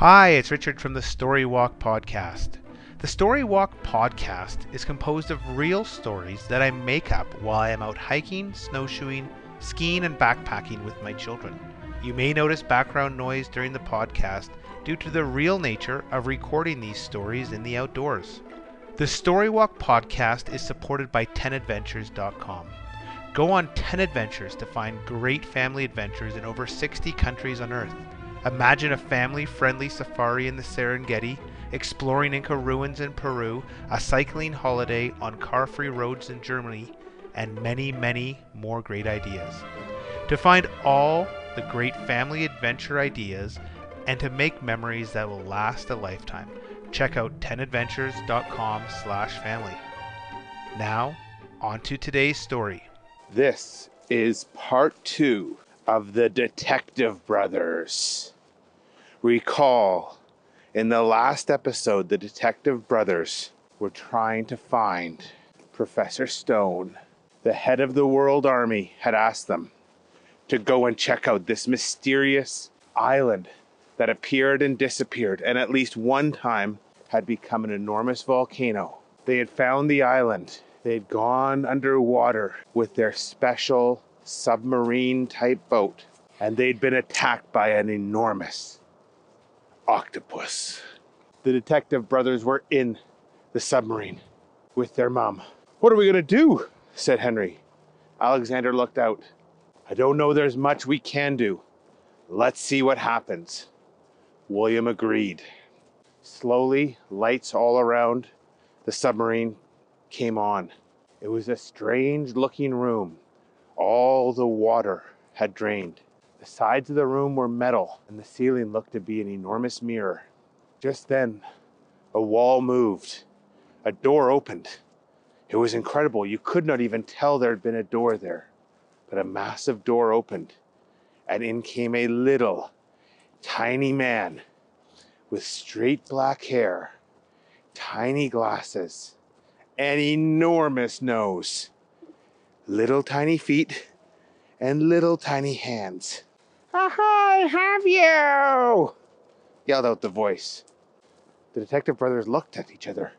Hi, it's Richard from the Story Walk Podcast. The Story Walk Podcast is composed of real stories that I make up while I am out hiking, snowshoeing, skiing, and backpacking with my children. You may notice background noise during the podcast due to the real nature of recording these stories in the outdoors. The Storywalk podcast is supported by 10adventures.com. Go on 10 adventures to find great family adventures in over 60 countries on Earth. Imagine a family friendly safari in the Serengeti, exploring Inca ruins in Peru, a cycling holiday on car free roads in Germany, and many, many more great ideas. To find all the great family adventure ideas and to make memories that will last a lifetime, check out 10adventures.com slash family. Now, on to today's story. This is part two of the Detective Brothers. Recall, in the last episode, the Detective Brothers were trying to find Professor Stone. The head of the World Army had asked them to go and check out this mysterious island that appeared and disappeared, and at least one time had become an enormous volcano. They had found the island. They had gone underwater with their special submarine type boat, and they'd been attacked by an enormous octopus. The detective brothers were in the submarine with their mom. What are we going to do? said Henry. Alexander looked out. I don't know there's much we can do. Let's see what happens. William agreed. Slowly, lights all around the submarine came on. It was a strange looking room. All the water had drained. The sides of the room were metal, and the ceiling looked to be an enormous mirror. Just then, a wall moved. A door opened. It was incredible. You could not even tell there had been a door there. But a massive door opened, and in came a little, tiny man with straight black hair, tiny glasses, an enormous nose, little tiny feet, and little tiny hands. I have you! yelled out the voice. The detective brothers looked at each other.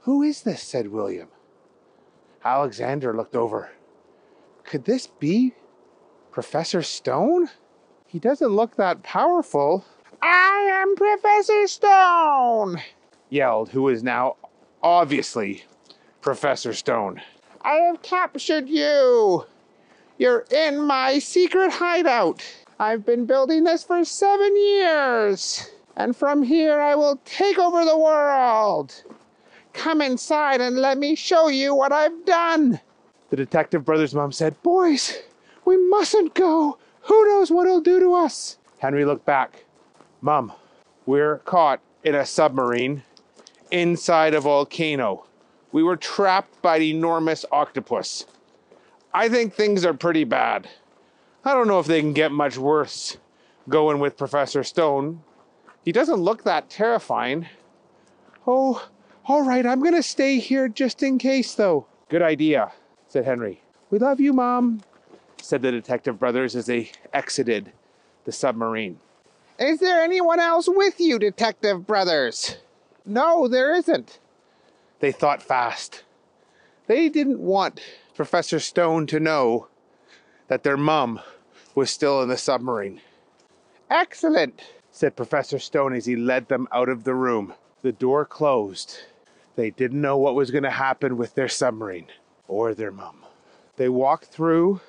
Who is this? said William. Alexander looked over. Could this be Professor Stone? He doesn't look that powerful. I am Professor Stone, yelled who is now obviously Professor Stone. I have captured you. You're in my secret hideout. I've been building this for seven years. And from here, I will take over the world. Come inside and let me show you what I've done. The detective brother's mom said, Boys, we mustn't go. Who knows what he'll do to us? Henry looked back. Mom, we're caught in a submarine inside a volcano. We were trapped by an enormous octopus. I think things are pretty bad. I don't know if they can get much worse going with Professor Stone. He doesn't look that terrifying. Oh, all right, I'm going to stay here just in case, though. Good idea, said Henry. We love you, Mom, said the detective brothers as they exited the submarine. Is there anyone else with you, detective brothers? No, there isn't. They thought fast. They didn't want Professor Stone to know that their mum was still in the submarine. Excellent, said Professor Stone as he led them out of the room. The door closed. They didn't know what was going to happen with their submarine or their mum. They walked through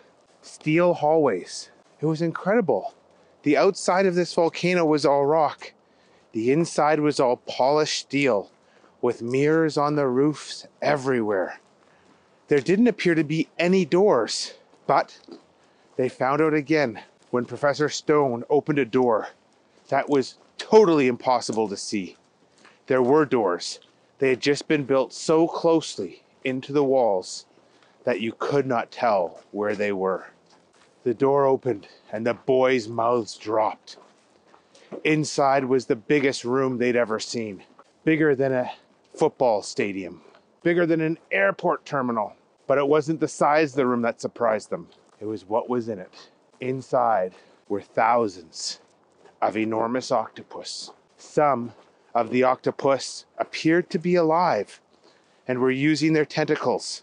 steel hallways. It was incredible. The outside of this volcano was all rock. The inside was all polished steel with mirrors on the roofs everywhere. There didn't appear to be any doors, but they found out again when Professor Stone opened a door that was totally impossible to see. There were doors. They had just been built so closely into the walls that you could not tell where they were. The door opened and the boys' mouths dropped. Inside was the biggest room they'd ever seen, bigger than a football stadium, bigger than an airport terminal. But it wasn't the size of the room that surprised them, it was what was in it. Inside were thousands of enormous octopus. Some of the octopus appeared to be alive and were using their tentacles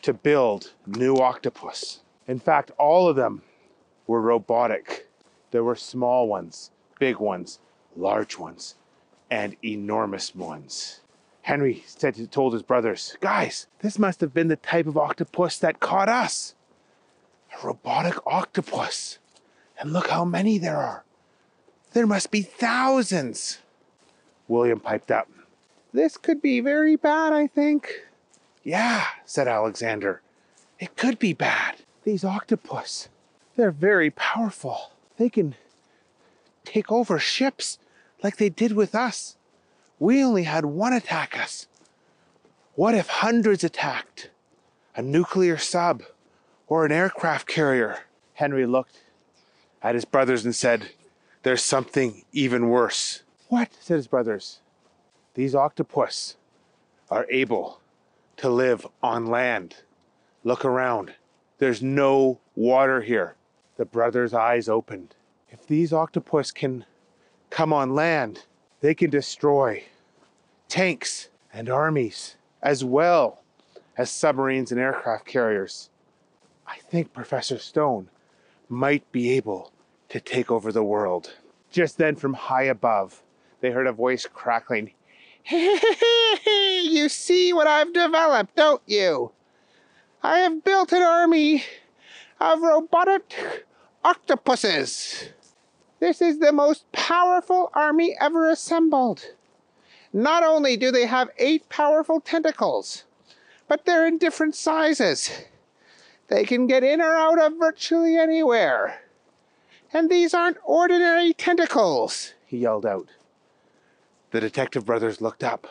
to build new octopus. In fact, all of them were robotic. There were small ones, big ones, large ones, and enormous ones. Henry said, told his brothers, Guys, this must have been the type of octopus that caught us. A robotic octopus. And look how many there are. There must be thousands. William piped up. This could be very bad, I think. Yeah, said Alexander. It could be bad. These octopus, they're very powerful. They can take over ships like they did with us. We only had one attack us. What if hundreds attacked? A nuclear sub or an aircraft carrier? Henry looked at his brothers and said, There's something even worse. What? said his brothers. These octopus are able to live on land. Look around. There's no water here. The brothers' eyes opened. If these octopus can come on land, they can destroy tanks and armies as well as submarines and aircraft carriers. I think Professor Stone might be able to take over the world. Just then, from high above, they heard a voice crackling. you see what I've developed, don't you? I have built an army of robotic octopuses. This is the most powerful army ever assembled. Not only do they have eight powerful tentacles, but they're in different sizes. They can get in or out of virtually anywhere. And these aren't ordinary tentacles, he yelled out. The detective brothers looked up.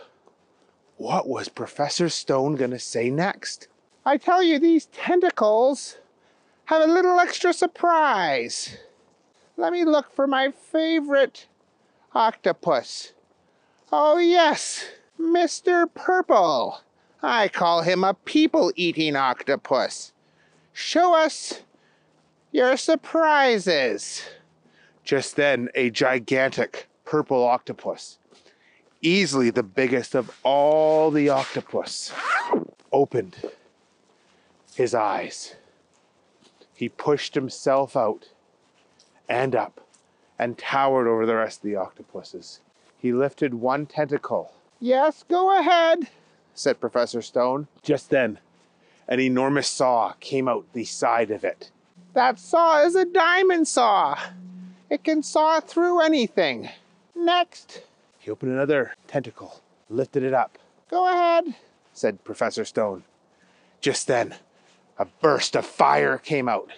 What was Professor Stone going to say next? I tell you, these tentacles have a little extra surprise. Let me look for my favorite octopus. Oh, yes, Mr. Purple. I call him a people eating octopus. Show us your surprises. Just then, a gigantic purple octopus, easily the biggest of all the octopus, opened his eyes. He pushed himself out and up and towered over the rest of the octopuses. He lifted one tentacle. Yes, go ahead, said Professor Stone. Just then, an enormous saw came out the side of it. That saw is a diamond saw. It can saw through anything. Next. He opened another tentacle, lifted it up. Go ahead, said Professor Stone. Just then, a burst of fire came out.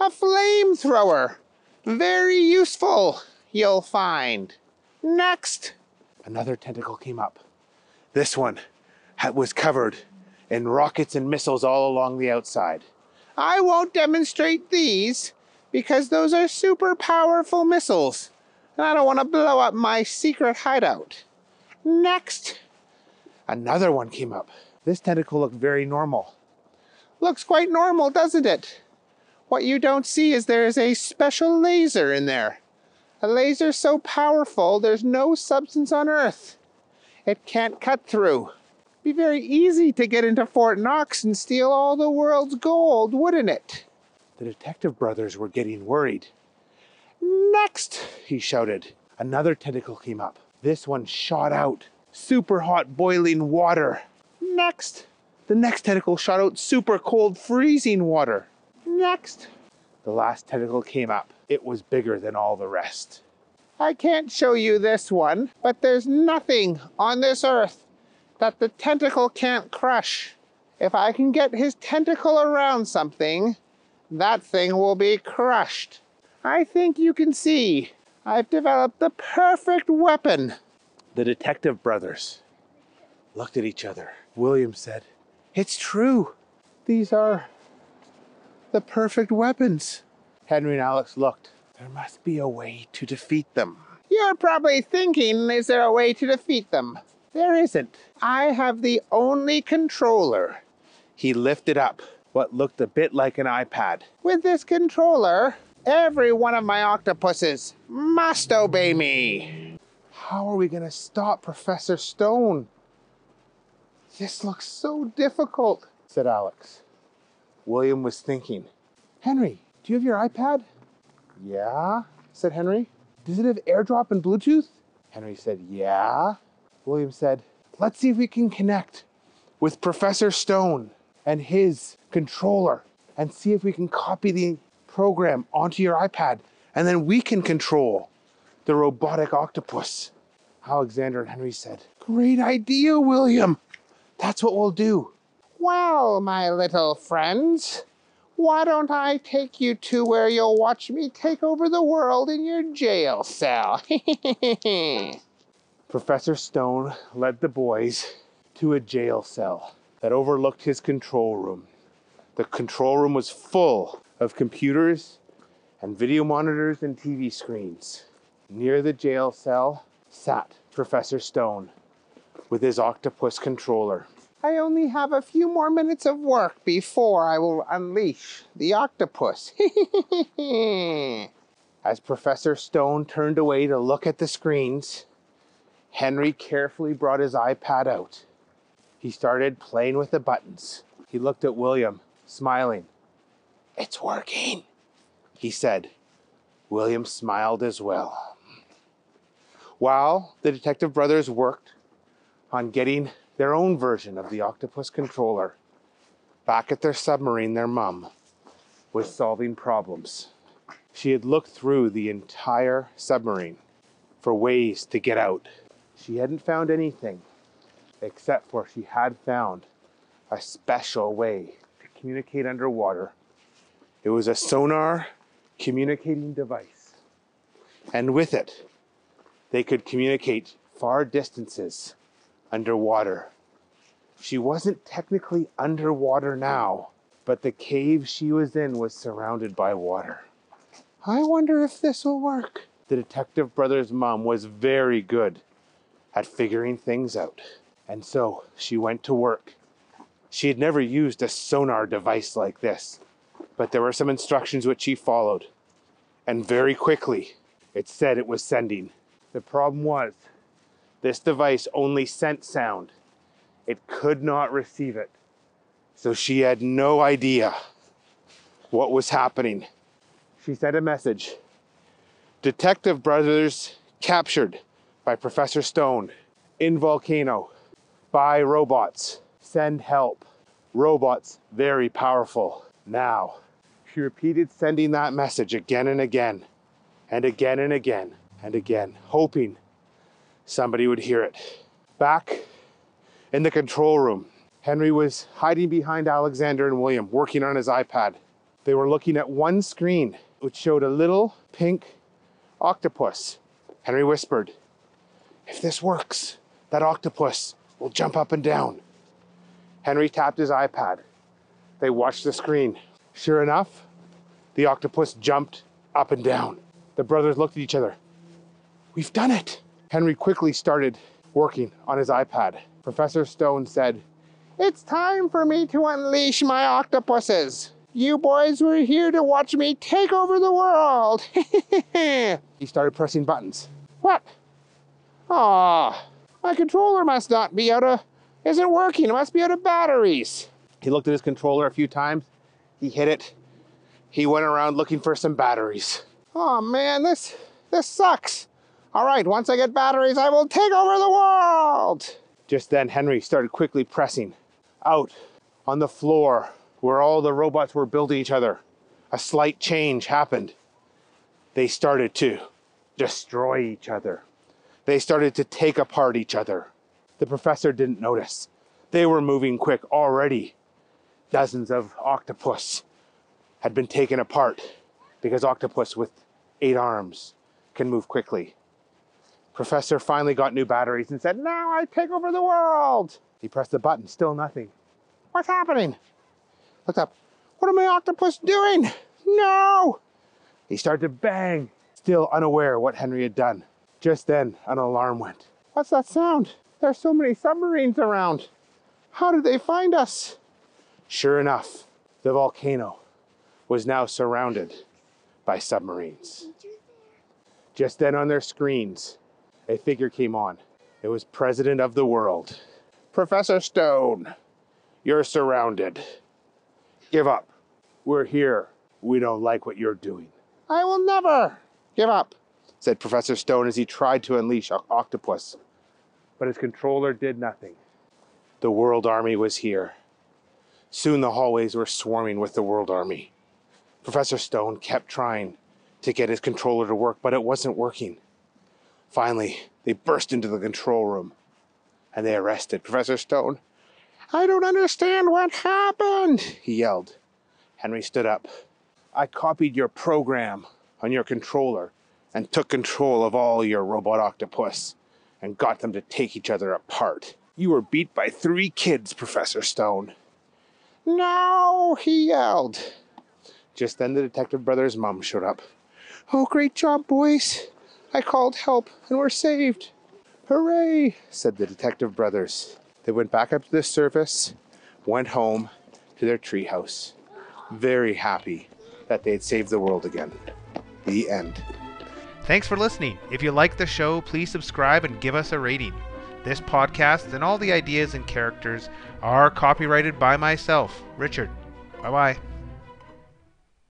A flamethrower. Very useful, you'll find. Next. Another tentacle came up. This one was covered in rockets and missiles all along the outside. I won't demonstrate these because those are super powerful missiles, and I don't want to blow up my secret hideout. Next. Another one came up. This tentacle looked very normal. Looks quite normal, doesn't it? What you don't see is there is a special laser in there. A laser so powerful there's no substance on Earth. It can't cut through. Be very easy to get into Fort Knox and steal all the world's gold, wouldn't it? The detective brothers were getting worried. Next, he shouted. Another tentacle came up. This one shot out super hot boiling water. Next. The next tentacle shot out super cold freezing water. Next. The last tentacle came up. It was bigger than all the rest. I can't show you this one, but there's nothing on this earth that the tentacle can't crush. If I can get his tentacle around something, that thing will be crushed. I think you can see I've developed the perfect weapon. The detective brothers looked at each other. William said, It's true. These are the perfect weapons. Henry and Alex looked. There must be a way to defeat them. You're probably thinking, is there a way to defeat them? There isn't. I have the only controller. He lifted up what looked a bit like an iPad. With this controller, Every one of my octopuses must obey me. How are we going to stop Professor Stone? This looks so difficult, said Alex. William was thinking. Henry, do you have your iPad? Yeah, said Henry. Does it have AirDrop and Bluetooth? Henry said, Yeah. William said, Let's see if we can connect with Professor Stone and his controller and see if we can copy the program onto your iPad and then we can control the robotic octopus. Alexander and Henry said, Great idea, William. That's what we'll do. Well, my little friends, why don't I take you to where you'll watch me take over the world in your jail cell? Professor Stone led the boys to a jail cell that overlooked his control room. The control room was full of computers and video monitors and TV screens. Near the jail cell sat Professor Stone with his octopus controller. I only have a few more minutes of work before I will unleash the octopus. As Professor Stone turned away to look at the screens, Henry carefully brought his iPad out. He started playing with the buttons. He looked at William, smiling. It's working, he said. William smiled as well. While the detective brothers worked on getting their own version of the octopus controller, back at their submarine, their mum was solving problems. She had looked through the entire submarine for ways to get out. She hadn't found anything except for she had found a special way to communicate underwater it was a sonar communicating device. And with it, they could communicate far distances underwater. She wasn't technically underwater now, but the cave she was in was surrounded by water. I wonder if this will work. The detective brother's mom was very good at figuring things out. And so she went to work. She had never used a sonar device like this but there were some instructions which she followed. And very quickly, it said it was sending. The problem was, this device only sent sound. It could not receive it. So she had no idea what was happening. She sent a message Detective Brothers captured by Professor Stone in volcano by robots. Send help. Robots very powerful. Now, she repeated sending that message again and again, and again and again, and again, hoping somebody would hear it. Back in the control room, Henry was hiding behind Alexander and William, working on his iPad. They were looking at one screen, which showed a little pink octopus. Henry whispered, If this works, that octopus will jump up and down. Henry tapped his iPad. They watched the screen. Sure enough, the octopus jumped up and down. The brothers looked at each other. We've done it. Henry quickly started working on his iPad. Professor Stone said, It's time for me to unleash my octopuses. You boys were here to watch me take over the world. he started pressing buttons. What? Ah, my controller must not be out of, isn't working. It must be out of batteries. He looked at his controller a few times. He hit it. He went around looking for some batteries. Oh man, this this sucks. All right, once I get batteries, I will take over the world. Just then, Henry started quickly pressing out on the floor where all the robots were building each other. A slight change happened. They started to destroy each other. They started to take apart each other. The professor didn't notice. They were moving quick already dozens of octopus had been taken apart because octopus with eight arms can move quickly. Professor finally got new batteries and said, Now I take over the world. He pressed the button, still nothing. What's happening? Looked up. What are my octopus doing? No! He started to bang, still unaware what Henry had done. Just then, an alarm went. What's that sound? There's so many submarines around. How did they find us? Sure enough, the volcano was now surrounded by submarines. Just then on their screens, a figure came on. It was President of the World. Professor Stone, you're surrounded. Give up. We're here. We don't like what you're doing. I will never give up, said Professor Stone as he tried to unleash Octopus. But his controller did nothing. The World Army was here. Soon the hallways were swarming with the World Army. Professor Stone kept trying to get his controller to work, but it wasn't working. Finally, they burst into the control room and they arrested Professor Stone. I don't understand what happened, he yelled. Henry stood up. I copied your program on your controller and took control of all your robot octopus and got them to take each other apart. You were beat by three kids, Professor Stone. No, he yelled. Just then the detective brother's mom showed up. Oh, great job, boys. I called help and we're saved. Hooray, said the detective brothers. They went back up to the surface, went home to their treehouse, very happy that they had saved the world again. The end. Thanks for listening. If you like the show, please subscribe and give us a rating. This podcast and all the ideas and characters are copyrighted by myself, Richard. Bye bye.